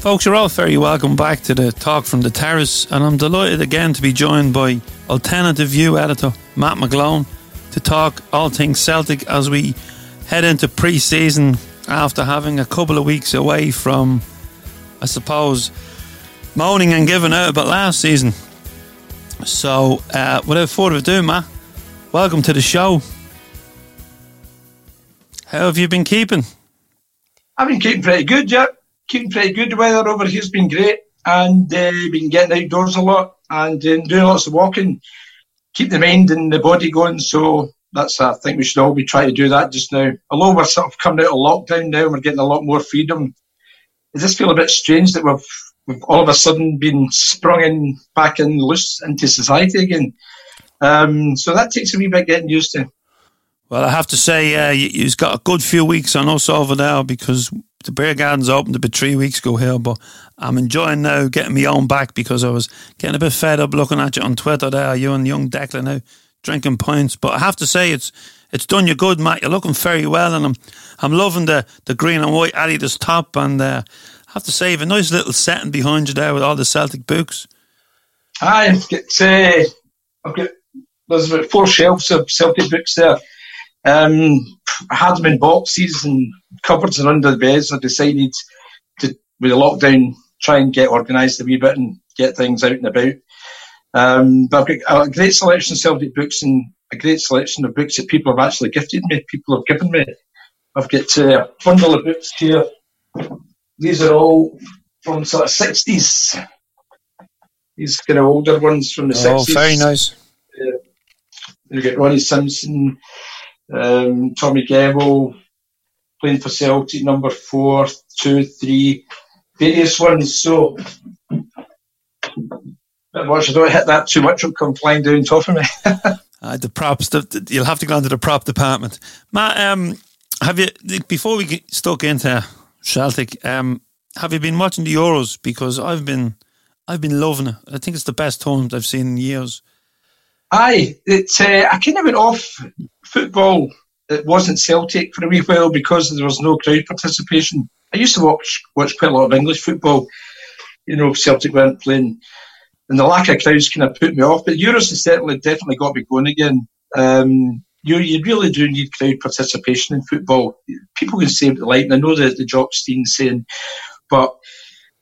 Folks, you're all very welcome back to the Talk from the Terrace, and I'm delighted again to be joined by Alternative View editor Matt McGlone to talk all things Celtic as we head into pre season after having a couple of weeks away from, I suppose, moaning and giving out about last season. So, uh, without further ado, Matt, welcome to the show. How have you been keeping? I've been keeping pretty good, yeah. Keeping pretty good. The weather over here's been great, and uh, been getting outdoors a lot and doing lots of walking. Keep the mind and the body going. So that's I think we should all be trying to do that just now. Although we're sort of coming out of lockdown now, and we're getting a lot more freedom. It just feel a bit strange that we've we've all of a sudden been sprung in back in loose into society again. Um, so that takes a wee bit getting used to. Well, I have to say, uh, you, you've got a good few weeks on us over there because the beer garden's opened about three weeks ago here, but I'm enjoying now getting me own back because I was getting a bit fed up looking at you on Twitter there, you and young Declan now drinking pints. But I have to say, it's it's done you good, Matt. You're looking very well, and I'm I'm loving the, the green and white Adidas top, and uh, I have to say, you've a nice little setting behind you there with all the Celtic books. Aye, I've uh, I've got there's about four shelves of Celtic books there. Um, I had them in boxes and cupboards and under the beds. I decided to, with the lockdown, try and get organised a wee bit and get things out and about. Um, but I've got a great selection of Celtic books and a great selection of books that people have actually gifted me, people have given me. I've got uh, a bundle of books here. These are all from sort of 60s. These kind of older ones from the Oh, 60s. very nice. You get Ronnie Simpson, um, Tommy Gemmell, playing for Celtic, number four, two, three, various ones. So, but watch, I don't hit that too much, it'll come flying down top of me. Uh, the props, the, the- you'll have to go into the prop department. Matt, um, have you, before we get stuck into Celtic, um, have you been watching the Euros? Because I've been, I've been loving it. I think it's the best tournament I've seen in years. Aye, it's, uh, I kind of went off football. It wasn't Celtic for a wee while because there was no crowd participation. I used to watch watch quite a lot of English football. You know, Celtic weren't playing, and the lack of crowds kind of put me off. But Euros has certainly definitely got me going again. Um, you you really do need crowd participation in football. People can say what they like, and I know that the Jock Stein saying, but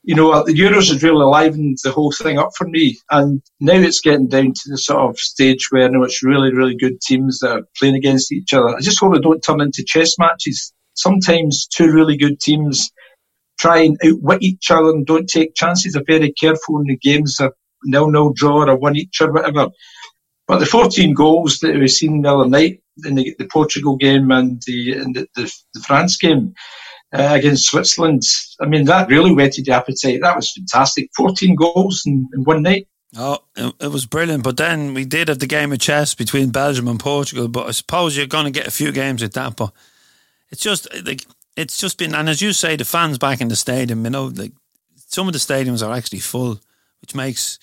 you know, the Euros has really livened the whole thing up for me. And now it's getting down to the sort of stage where you know, it's really, really good teams that are playing against each other. I just hope they don't turn into chess matches. Sometimes two really good teams try and outwit each other and don't take chances. They're very careful in the games, a nil-nil draw or one each or whatever. But the 14 goals that we've seen the other night in the, the Portugal game and the, the, the, the France game, uh, against Switzerland. I mean, that really whetted the appetite. That was fantastic. 14 goals in, in one night. Oh, it, was brilliant. But then we did have the game of chess between Belgium and Portugal. But I suppose you're going to get a few games at that. But it's just like it's just been, and as you say, the fans back in the stadium. You know, like some of the stadiums are actually full, which makes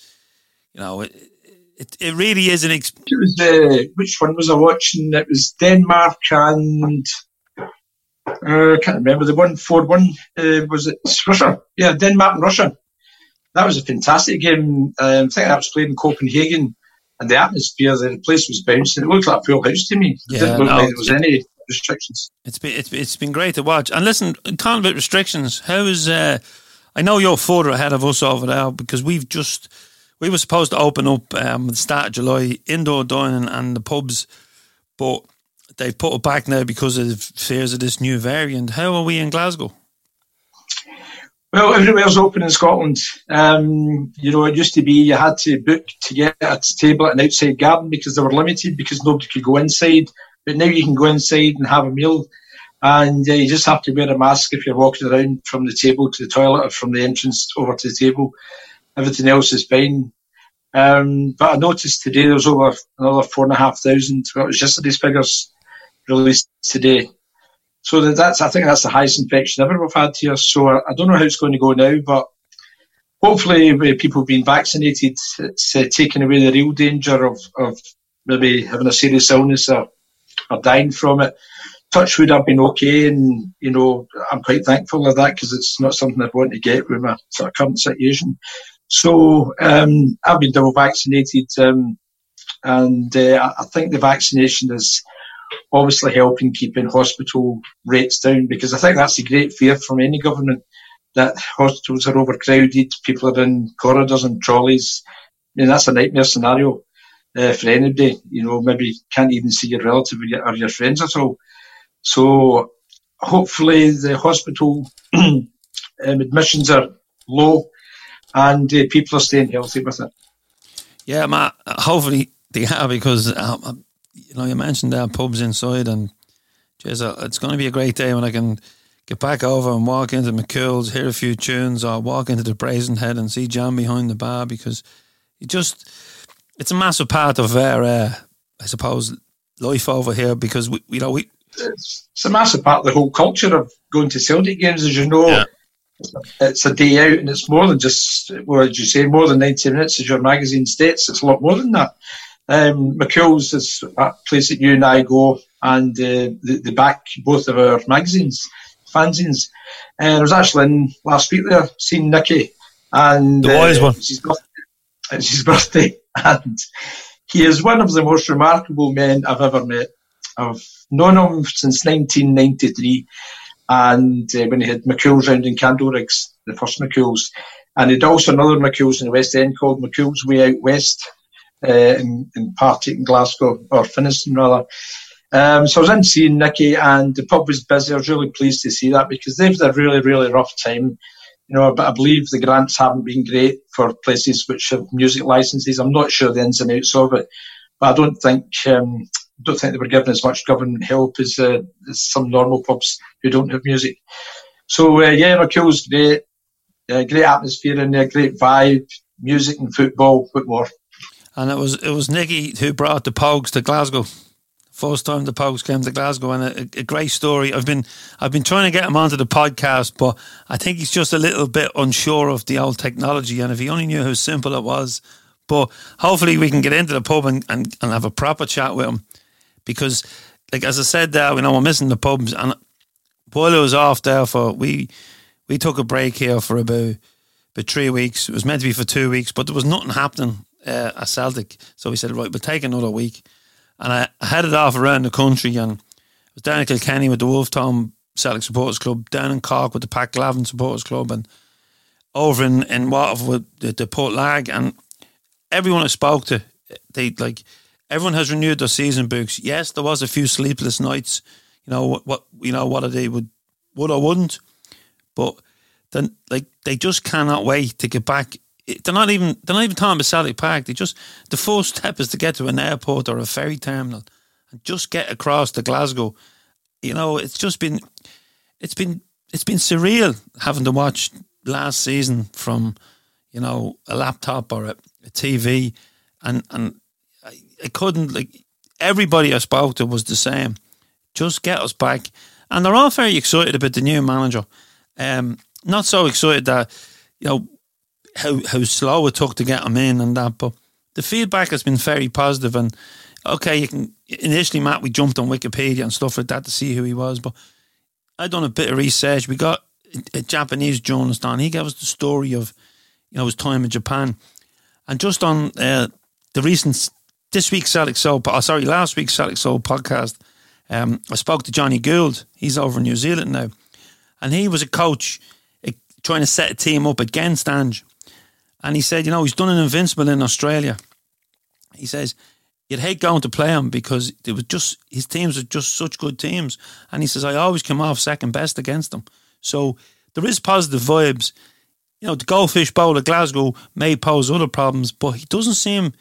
you know it. It, it really is an. Ex- it was uh, which one was I watching? It was Denmark and uh, I can't remember the one four one. Uh, was it Russia? Yeah, Denmark and Russia that was a fantastic game. Um, I think that was played in Copenhagen, and the atmosphere, the place was bouncing. It looked like a full house to me. Yeah, it didn't look no, like there was any restrictions. It's been it's, it's been great to watch. And listen, talking about restrictions, how is? Uh, I know you're further ahead of us over there because we've just we were supposed to open up um, the start of July indoor dining and the pubs, but they put it back now because of fears of this new variant. How are we in Glasgow? Well, everywhere's open in Scotland. Um, you know, it used to be you had to book to get a table at an outside garden because they were limited because nobody could go inside. But now you can go inside and have a meal, and uh, you just have to wear a mask if you're walking around from the table to the toilet or from the entrance over to the table. Everything else is fine. Um, but I noticed today there was over another four and a half thousand. Well, it was yesterday's figures released today. So that's I think that's the highest infection ever we've had here. So I don't know how it's going to go now, but hopefully with people being vaccinated, it's uh, taking away the real danger of, of maybe having a serious illness or, or dying from it. Touchwood, I've been okay, and you know I'm quite thankful of that because it's not something I'd want to get with my sort of current situation. So um, I've been double vaccinated, um, and uh, I think the vaccination is obviously helping keeping hospital rates down because I think that's a great fear from any government that hospitals are overcrowded, people are in corridors and trolleys. I mean, that's a nightmare scenario uh, for anybody. You know, maybe can't even see your relative or your, or your friends at all. So hopefully the hospital um, admissions are low and uh, people are staying healthy with it. Yeah, Matt, hopefully they are because um, you know, you mentioned there pubs inside, and geez, uh, it's going to be a great day when I can get back over and walk into McCool's, hear a few tunes, or walk into the Brazen Head and see Jam behind the bar because it just it's a massive part of our, uh, I suppose, life over here because we, you know, we. It's, it's a massive part of the whole culture of going to Celtic games, as you know. Yeah. It's a day out, and it's more than just what did you say? More than ninety minutes, as your magazine states. It's a lot more than that. Um, McCool's is a place that you and I go, and uh, the, the back both of our magazines, fanzines. And uh, I was actually in last week there, seeing Nicky, and the wise uh, one. It's his, birthday, it's his birthday, and he is one of the most remarkable men I've ever met. I've known him since 1993, and uh, when he had McCool's round in Candleriggs, the first McCool's, and he'd also another McCool's in the West End called McCool's Way Out West uh, in, in Partick in Glasgow, or Finnieston rather. Um, so I was in seeing Nicky, and the pub was busy. I was really pleased to see that because they've had a really, really rough time. You know, but I believe the grants haven't been great for places which have music licenses. I'm not sure the ins and outs of it, but I don't think um, don't think they were given as much government help as, uh, as some normal pubs who don't have music. So uh, yeah, McCool's great, uh, great atmosphere in there, great vibe, music and football. What more? And it was it was Nicky who brought the Pogues to Glasgow. First time the Pogues came to Glasgow, and a, a, great story. I've been I've been trying to get him onto the podcast, but I think he's just a little bit unsure of the old technology. And if he only knew how simple it was, but hopefully we can get into the pub and, and, and have a proper chat with him, because like as I said there, you know we're missing the pubs, and while I was off there for we we took a break here for about about three weeks. It was meant to be for two weeks, but there was nothing happening uh, at Celtic. So we said, right, we'll take another week. And I, headed off around the country and I was down in Kilkenny with the Wolfe Tone Celtic Supporters Club, down in Cork with the Packglavin Supporters Club, and over in, in Waterford with the, the Portlague. And everyone I spoke to, they like, everyone has renewed their season books. Yes, there was a few sleepless nights. You know what? what you know what they would would or wouldn't, but then like they just cannot wait to get back they're not even they're not even talking about Celtic Park. They just the first step is to get to an airport or a ferry terminal and just get across to Glasgow. You know, it's just been it's been it's been surreal having to watch last season from you know a laptop or a, a TV, and and I, I couldn't like everybody I spoke to was the same. Just get us back, and they're all very excited about the new manager. Um, not so excited that you know how how slow it took to get him in and that, but the feedback has been very positive. And okay, you can initially, Matt, we jumped on Wikipedia and stuff like that to see who he was, but I done a bit of research. We got a Japanese journalist on. He gave us the story of you know his time in Japan, and just on uh, the recent this week's Celtic Soul, oh, sorry, last week's Celtic Soul podcast, um, I spoke to Johnny Gould. He's over in New Zealand now, and he was a coach uh, trying to set a team up against Ange, and he said, you know, he's done an invincible in Australia. He says you'd hate going to play him because it was just his teams are just such good teams, and he says I always come off second best against them. So there is positive vibes. You know, the Goldfish Bowl at Glasgow may pose other problems, but he doesn't seem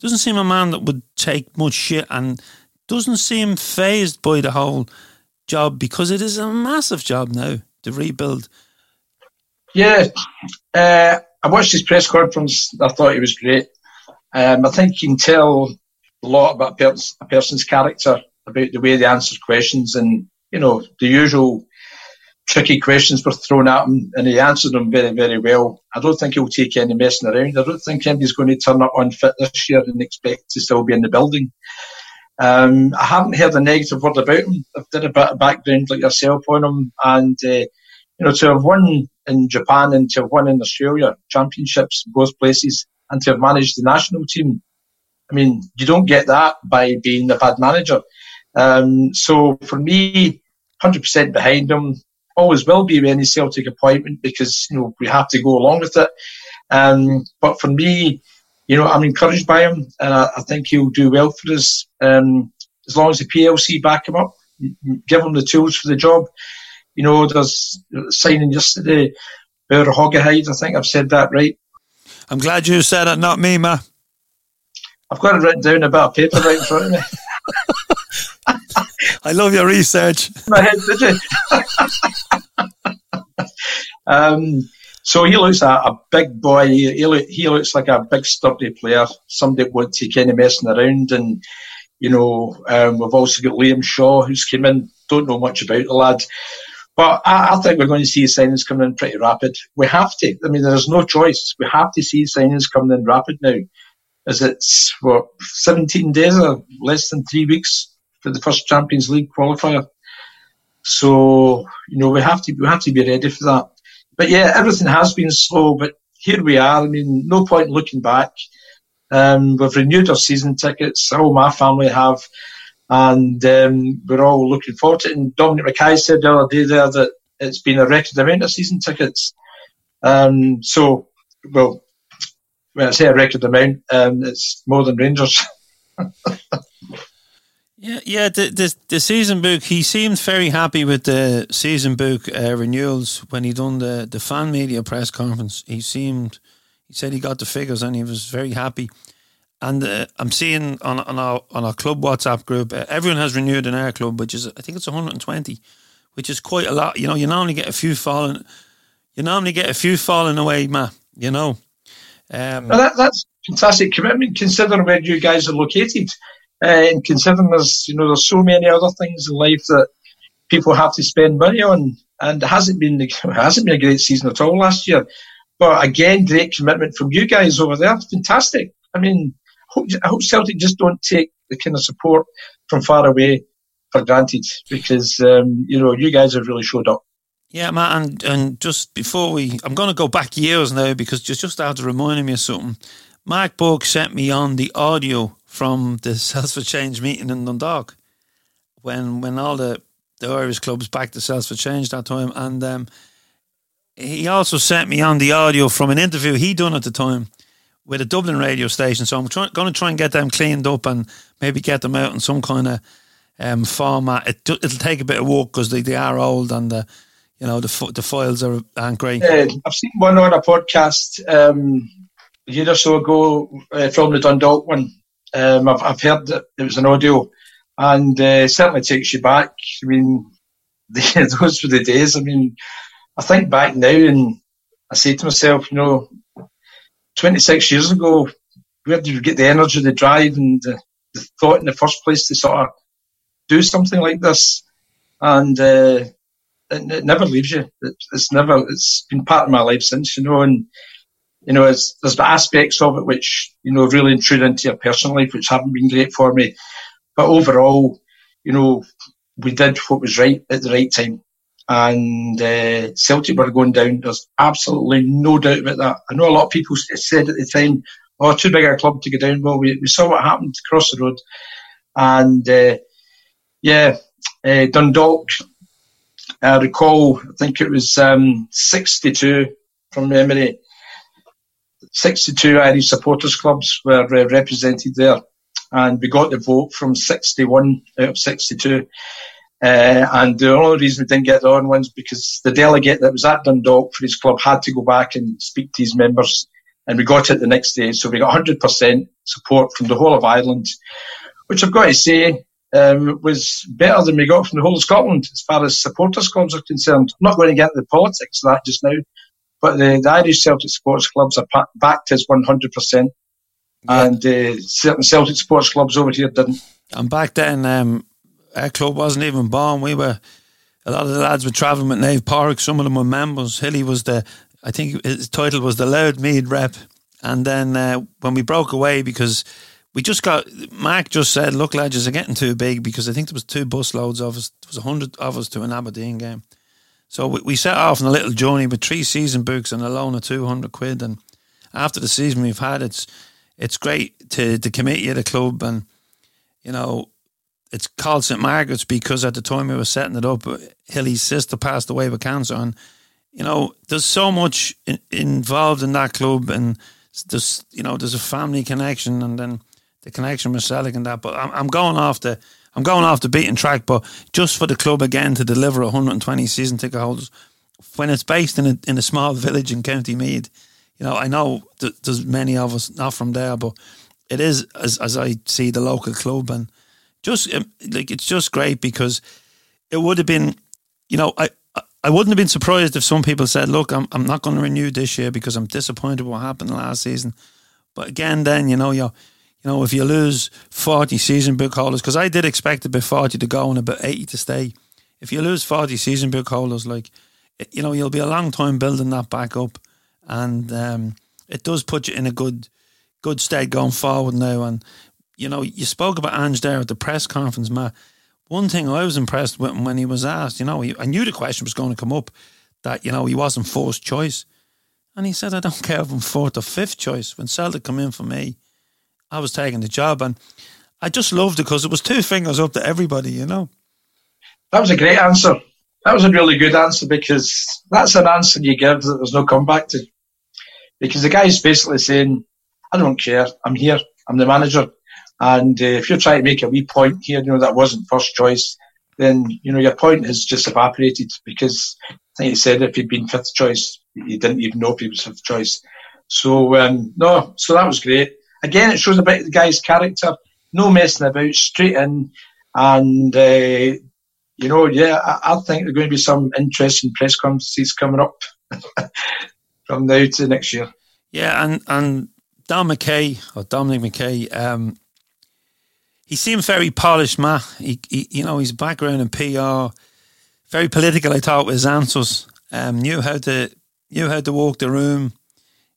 doesn't seem a man that would take much shit and doesn't seem phased by the whole job because it is a massive job now to rebuild. Yeah, uh, I watched his press conference. I thought he was great. Um, I think you can tell a lot about a person's character, about the way they answer questions, and you know the usual tricky questions were thrown at him, and he answered them very, very well. I don't think he'll take any messing around. I don't think anybody's going to turn up unfit this year and expect to still be in the building. Um, I haven't heard a negative word about him. I've done a bit of background like yourself on him, and uh, you know to have won in Japan and to have won in Australia championships both places, and to have managed the national team. I mean, you don't get that by being a bad manager. Um, so for me, 100% behind him always will be with any Celtic appointment because you know we have to go along with it. Um, but for me, you know, I'm encouraged by him, and I, I think he'll do well for us um, as long as the PLC back him up, give him the tools for the job. You know, there's signing yesterday, Bear Hogahide. I think I've said that right. I'm glad you said it, not me, ma. I've got it written down a bit of paper right in front of me. I love your research. My head, did you? um, so he looks a, a big boy. He, he, looks like a big sturdy player. Somebody would take any messing around. And you know, um, we've also got Liam Shaw who's come in. Don't know much about the lad. But I, I, think we're going to see signings coming in pretty rapid. We have to. I mean, there's no choice. We have to see signings coming in rapid now. As it's what 17 days or less than three weeks for the first Champions League qualifier. So you know we have to we have to be ready for that. But yeah, everything has been slow, but here we are. I mean, no point looking back. Um, we've renewed our season tickets. All my family have, and um, we're all looking forward to it. And Dominic McKay said the other day there that it's been a record amount of season tickets. Um, so, well, when I say a record amount, um, it's more than Rangers. Yeah, yeah. The, the, the season book. He seemed very happy with the season book uh, renewals when he done the the fan media press conference. He seemed. He said he got the figures and he was very happy. And uh, I'm seeing on on our on our club WhatsApp group, uh, everyone has renewed in our club, which is I think it's 120, which is quite a lot. You know, you normally get a few falling. You normally get a few falling away, ma. You know. Um, that, that's fantastic commitment considering where you guys are located. Uh, and considering there's, you know, there's so many other things in life that people have to spend money on, and it hasn't been, it hasn't been a great season at all last year. But again, great commitment from you guys over there. Fantastic. I mean, I hope Celtic just don't take the kind of support from far away for granted because, um, you know, you guys have really showed up. Yeah, Matt, and, and just before we, I'm going to go back years now because just, just after reminding me of something, Mark Burke sent me on the audio from the Celts for Change meeting in Dundalk when when all the, the Irish clubs backed the Celts for Change that time. And um, he also sent me on the audio from an interview he done at the time with a Dublin radio station. So I'm going to try and get them cleaned up and maybe get them out in some kind of um, format. It, will take a bit of work because they, they are old and the you know the the files are aren't great. Uh, I've seen one on a podcast um, a year or so ago uh, from the Dundalk one um, I've, I've heard that it was an audio, and uh, certainly takes you back. I mean, the, those were the days. I mean, I think back now, and I say to myself, you know, 26 years ago, where did you get the energy, the drive, and the, the thought in the first place to sort of do something like this? And uh, it, it, never leaves you. It, it's never. It's been part of my life since, you know, and you know, there's aspects of it which you know really intrude into your personal life, which haven't been great for me. But overall, you know, we did what was right at the right time. And uh, Celtic were going down. There's absolutely no doubt about that. I know a lot of people said at the time, oh, too big a club to go down. Well, we, we saw what happened across the road. And uh, yeah, uh, Dundalk, I recall, I think it was um, 62 from memory. 62 Irish supporters clubs were uh, represented there and we got the vote from 61 out of 62. Uh, and the only reason we didn't get the other ones because the delegate that was at Dundalk for his club had to go back and speak to his members, and we got it the next day. So we got 100% support from the whole of Ireland, which I've got to say um, was better than we got from the whole of Scotland as far as supporters clubs are concerned. I'm not going to get into the politics of that just now, but the, the Irish Celtic Sports Clubs are backed as 100% and uh, certain Celtic sports clubs over here didn't. And back then, um, our club wasn't even born. We were a lot of the lads were travelling with Naomh Pádraig. Some of them were members. Hilly was the, I think his title was the Louth Meath rep. And then uh, when we broke away, because we just got Mark just said, "Look, lads, are getting too big." Because I think there was two bus loads of us. There was a hundred of us to an Aberdeen game. So we, we set off on a little journey with three season books and a loan of two hundred quid. And after the season we've had, it's it's great to to commit you to the club, and you know it's called St Margaret's because at the time we were setting it up, Hilly's sister passed away with cancer, and you know there's so much in, involved in that club, and there's you know there's a family connection, and then the connection with Selig and that. But I'm, I'm going off the I'm going off the beaten track, but just for the club again to deliver 120 season ticket holders when it's based in a in a small village in County Meath, you know, I know th- there's many of us not from there, but it is as as I see the local club and just um, like it's just great because it would have been, you know, I I wouldn't have been surprised if some people said, "Look, I'm I'm not going to renew this year because I'm disappointed with what happened last season." But again, then you know you you know if you lose forty season book holders, because I did expect about forty to go and about eighty to stay. If you lose forty season book holders, like you know, you'll be a long time building that back up and um, it does put you in a good good stead going forward now. And you know, you spoke about Ange there at the press conference, Matt. One thing I was impressed with when he was asked, you know, he, I knew the question was going to come up that you know he wasn't forced choice, and he said, "I don't care if I'm fourth or fifth choice." When Celtic come in for me, I was taking the job, and I just loved it because it was two fingers up to everybody, you know. That was a great answer. That was a really good answer because that's an answer you give that there's no comeback to because the guy's basically saying, I don't care, I'm here, I'm the manager. And uh, if you're trying to make a wee point here, you know, that wasn't first choice, then, you know, your point has just evaporated because I he said if he'd been fifth choice, he didn't even know if he was fifth choice. So, um, no, so that was great. Again, it shows a bit of the guy's character, no messing about, straight in. And, uh, you know, yeah, I, I think there are going to be some interesting press conferences coming up from now to next year. Yeah, and and Don McKay or Dominic McKay, um, he seemed very polished, Matt. He, he, you know, his background in PR, very political. I thought with his answers, um, knew how to knew how to walk the room,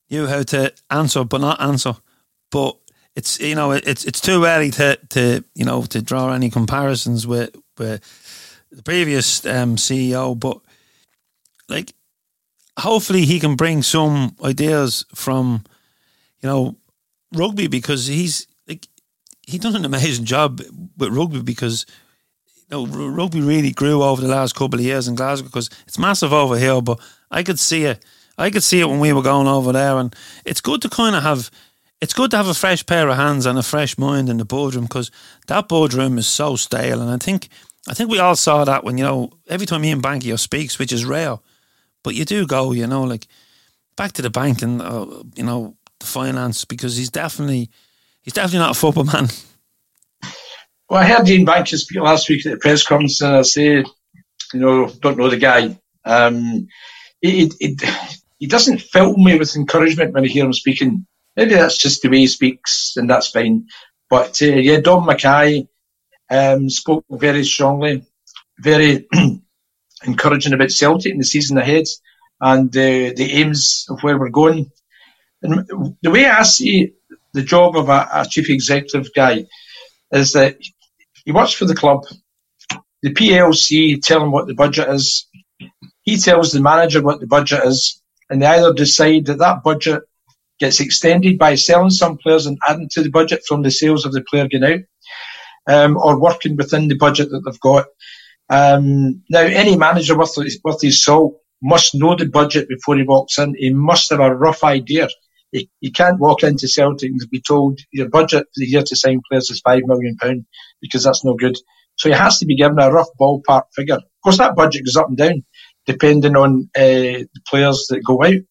knew how to answer but not answer. But it's you know it's it's too early to to you know to draw any comparisons with with the previous um, CEO. But like hopefully he can bring some ideas from, you know, rugby because he's he does an amazing job with rugby because you know rugby really grew over the last couple of years in Glasgow because it's massive over here, but I could see it. I could see it when we were going over there, and it's good to kind of have. It's good to have a fresh pair of hands and a fresh mind in the boardroom because that boardroom is so stale, and I think I think we all saw that when you know every time Ian Bankier speaks, which is rare, but you do go, you know, like back to the bank and uh, you know the finance because he's definitely he's definitely not a football man. Well, I heard Dean Bankers speak last week at the press conference, and I say, you know, don't know the guy. Um, he, he, he doesn't fill me with encouragement when I hear him speaking. maybe that's just the way he speaks, and that's fine. But uh, yeah, Dom McKay um, spoke very strongly, very encouraging about Celtic in the season ahead and uh, the aims of where we're going. And the way I see the job of a, a chief executive guy is that he works for the club. The PLC tell him what the budget is. He tells the manager what the budget is, and they either decide that that budget gets extended by selling some players and adding to the budget from the sales of the player going out, um, or working within the budget that they've got. Um, now, any manager worth, worth his salt must know the budget before he walks in. He must have a rough idea. He, he can't walk into Celtic and be told your budget for the year to sign players is five million pound because that's no good. So he has to be given a rough ballpark figure. Of course, that budget goes up and down depending on uh, the players that go out.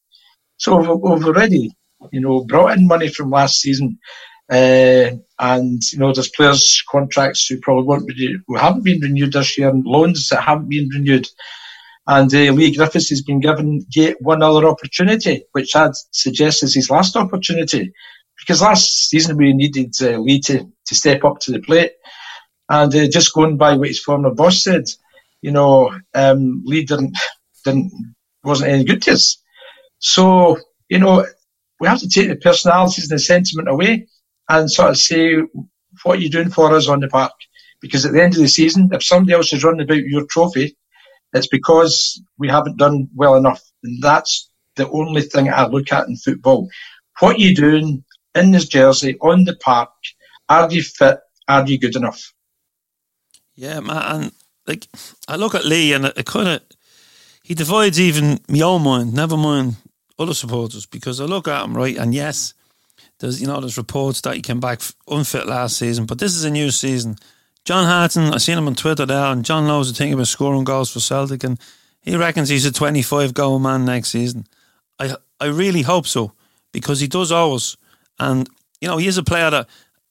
So we've, we've already, you know, brought in money from last season. Uh, and you know, there's players' contracts who probably won't be, who haven't been renewed this year, and loans that haven't been renewed. And uh, Leigh Griffiths has been given yet one other opportunity, which I'd suggest is his last opportunity, because last season we needed uh, Leigh to, to step up to the plate. And uh, just going by what his former boss said, you know, um, Leigh didn't, didn't, wasn't any good to us. So, you know, we have to take the personalities and the sentiment away and sort of say, what are you doing for us on the park? Because at the end of the season, if somebody else is running about your trophy, it's because we haven't done well enough. And that's the only thing I look at in football. What you doing in this jersey, on the park? Are you fit? Are you good enough? Yeah, man. And like, I look at Leigh and it kind of, he divides even my own mind, never mind other supporters, because I look at him, right, and yes, there's, you know, there's reports that he came back unfit last season, but this is a new season. John Hartson, I seen him on Twitter there, and John knows the thing about scoring goals for Celtic, and he reckons he's a 25 goal man next season. I I really hope so because he does always, and you know he is a player that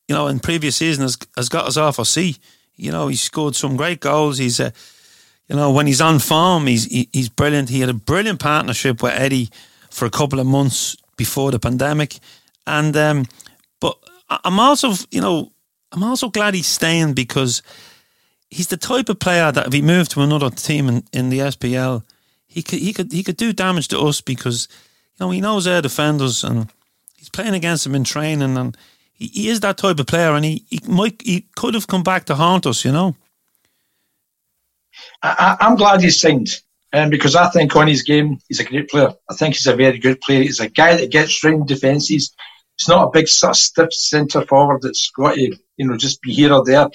you know in previous season has, has got us off a sea. You know he scored some great goals. He's a you know when he's on form, he's he, he's brilliant. He had a brilliant partnership with Eddie for a couple of months before the pandemic, and um, but I'm also you know I'm also glad he's staying because he's the type of player that if he moved to another team in, in the SPL, he could he could he could do damage to us because you know he knows our defenders and he's playing against them in training and he, he is that type of player and he, he might he could have come back to haunt us, you know. I, am glad he's signed. Um, because I think on his game, he's a great player. I think he's a very good player. He's a guy that gets round defences. He's not a big sort of stiff centre forward that's got to, you know, just be here or there.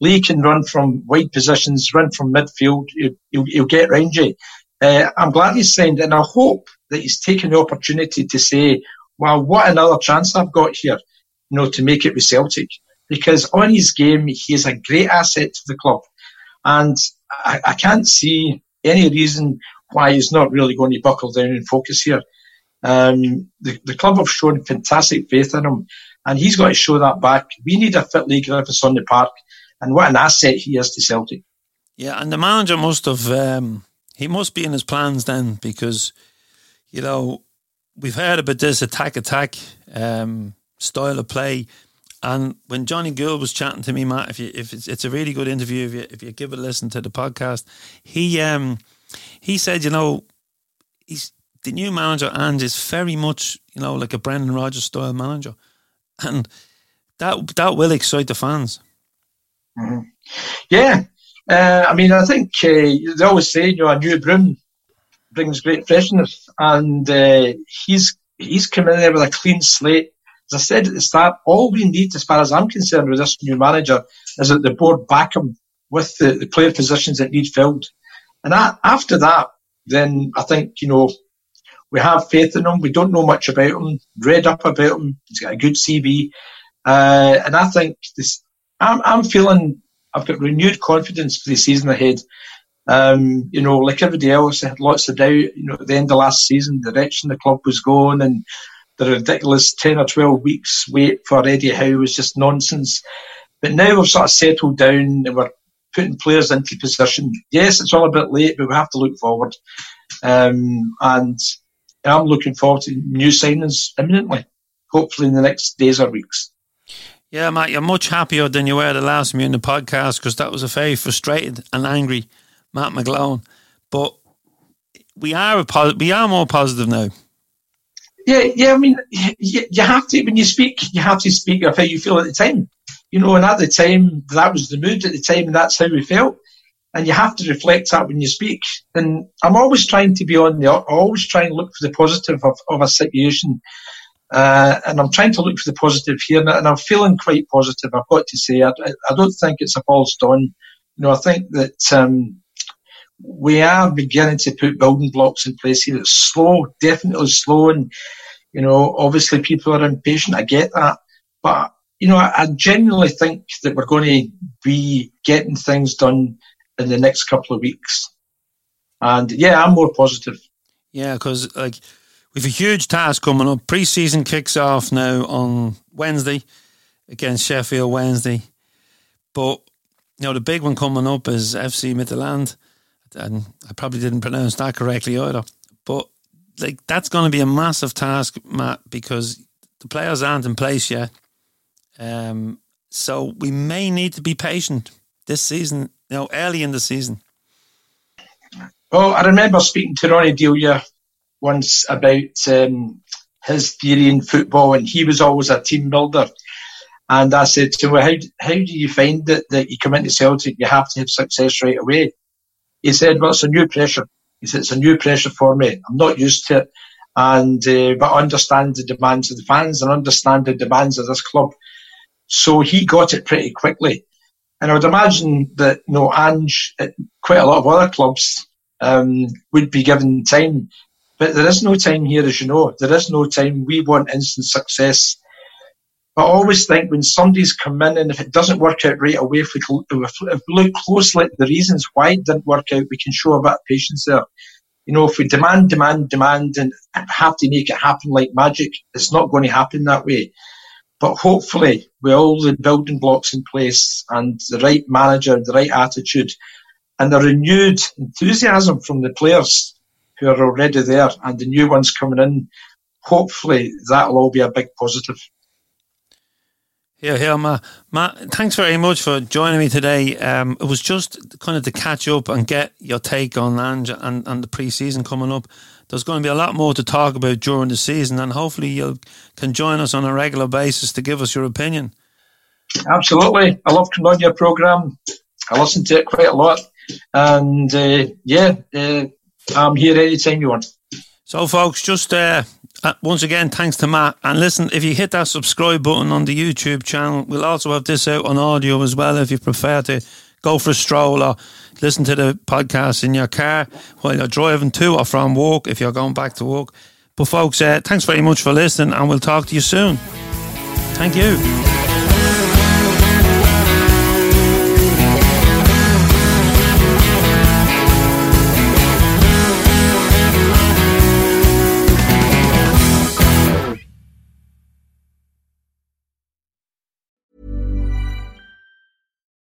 Leigh can run from wide positions, run from midfield. He'll, he'll, he'll get you. Uh, I'm glad he's signed, and I hope that he's taken the opportunity to say, "Well, what another chance I've got here, you know, to make it with Celtic." Because on his game, he is a great asset to the club, and I, I can't see any reason why he's not really going to buckle down and focus here. Um, the, the club have shown fantastic faith in him, and he's got to show that back. We need a fit Leigh Griffiths on the park, and what an asset he is to Celtic. Yeah, and the manager must have, um, he must be in his plans then because, you know, we've heard about this attack attack um, style of play. And when Johnny Gould was chatting to me, Matt, if you if it's, it's a really good interview, if you if you give a listen to the podcast, he um he said, you know, he's the new manager and is very much, you know, like a Brendan Rodgers style manager. And that that will excite the fans. Mm-hmm. Yeah. Uh, I mean, I think uh, they always say, you know, a new broom brings great freshness. And uh, he's he's coming in there with a clean slate. As I said at the start, all we need, as far as I'm concerned, with this new manager is that the board back him with the, the player positions that need filled. And that, after that, then I think, you know, we have faith in him. We don't know much about him. Read up about him. He's got a good CV, uh, and I think this. I'm, I'm feeling I've got renewed confidence for the season ahead. Um, you know, like everybody else, I had lots of doubt. You know, at the end of last season, the direction the club was going, and the ridiculous ten or twelve weeks wait for Eddie Howe was just nonsense. But now we've sort of settled down and we're putting players into position. Yes, it's all a bit late, but we have to look forward. Um, and I'm looking forward to new signings imminently. hopefully in the next days or weeks. Yeah, Matt, you're much happier than you were the last time you in the podcast because that was a very frustrated and angry Matt McGlone. But we are a we are more positive now. Yeah, yeah. I mean, you, you have to when you speak, you have to speak of how you feel at the time. You know, and at the time, that was the mood at the time, and that's how we felt. And you have to reflect that when you speak. And I'm always trying to be on the, always trying to look for the positive of, of a situation. Uh, and I'm trying to look for the positive here, and I'm feeling quite positive. I've got to say, I, I don't think it's a false dawn. You know, I think that um, we are beginning to put building blocks in place here. It's slow, definitely slow, and you know, obviously people are impatient. I get that, but you know, I, I genuinely think that we're going to be getting things done in the next couple of weeks. And yeah, I'm more positive. Yeah, because like we've a huge task coming up. Pre-season kicks off now on Wednesday against Sheffield Wednesday, but you know the big one coming up is FC Midtjylland, and I probably didn't pronounce that correctly either. But like that's going to be a massive task, Matt, because the players aren't in place yet. Um, so we may need to be patient this season, you know, early in the season. Well, I remember speaking to Ronny Deila once about um, his theory in football, and he was always a team builder. And I said to him, well, how, how do you find it that you come into Celtic, you have to have success right away? he said, well, it's a new pressure. He said, it's a new pressure for me. I'm not used to it. And, uh, but I understand the demands of the fans and understand the demands of this club. So he got it pretty quickly. And I would imagine that, you know, Ange at quite a lot of other clubs, um, would be given time. But there is no time here, as you know. There is no time. We want instant success. I always think when somebody's come in and if it doesn't work out right away, if we, if we look closely at the reasons why it didn't work out, we can show a bit of patience there. You know, if we demand, demand, demand and have to make it happen like magic, it's not going to happen that way. But hopefully, with all the building blocks in place and the right manager, the right attitude, and the renewed enthusiasm from the players who are already there and the new ones coming in, hopefully that'll all be a big positive. Yeah, yeah, Matt. Matt, thanks very much for joining me today. Um, it was just kind of to catch up and get your take on Ange and, and the pre-season coming up. There's going to be a lot more to talk about during the season, and hopefully you can join us on a regular basis to give us your opinion. Absolutely. I love coming on your programme. I listen to it quite a lot. And uh, yeah, uh, I'm here anytime you want. So, folks, just uh, uh, once again, thanks to Matt. And listen, if you hit that subscribe button on the YouTube channel, we'll also have this out on audio as well if you prefer to go for a stroll or listen to the podcast in your car while you're driving to or from work if you're going back to work. But, folks, uh, thanks very much for listening and we'll talk to you soon. Thank you.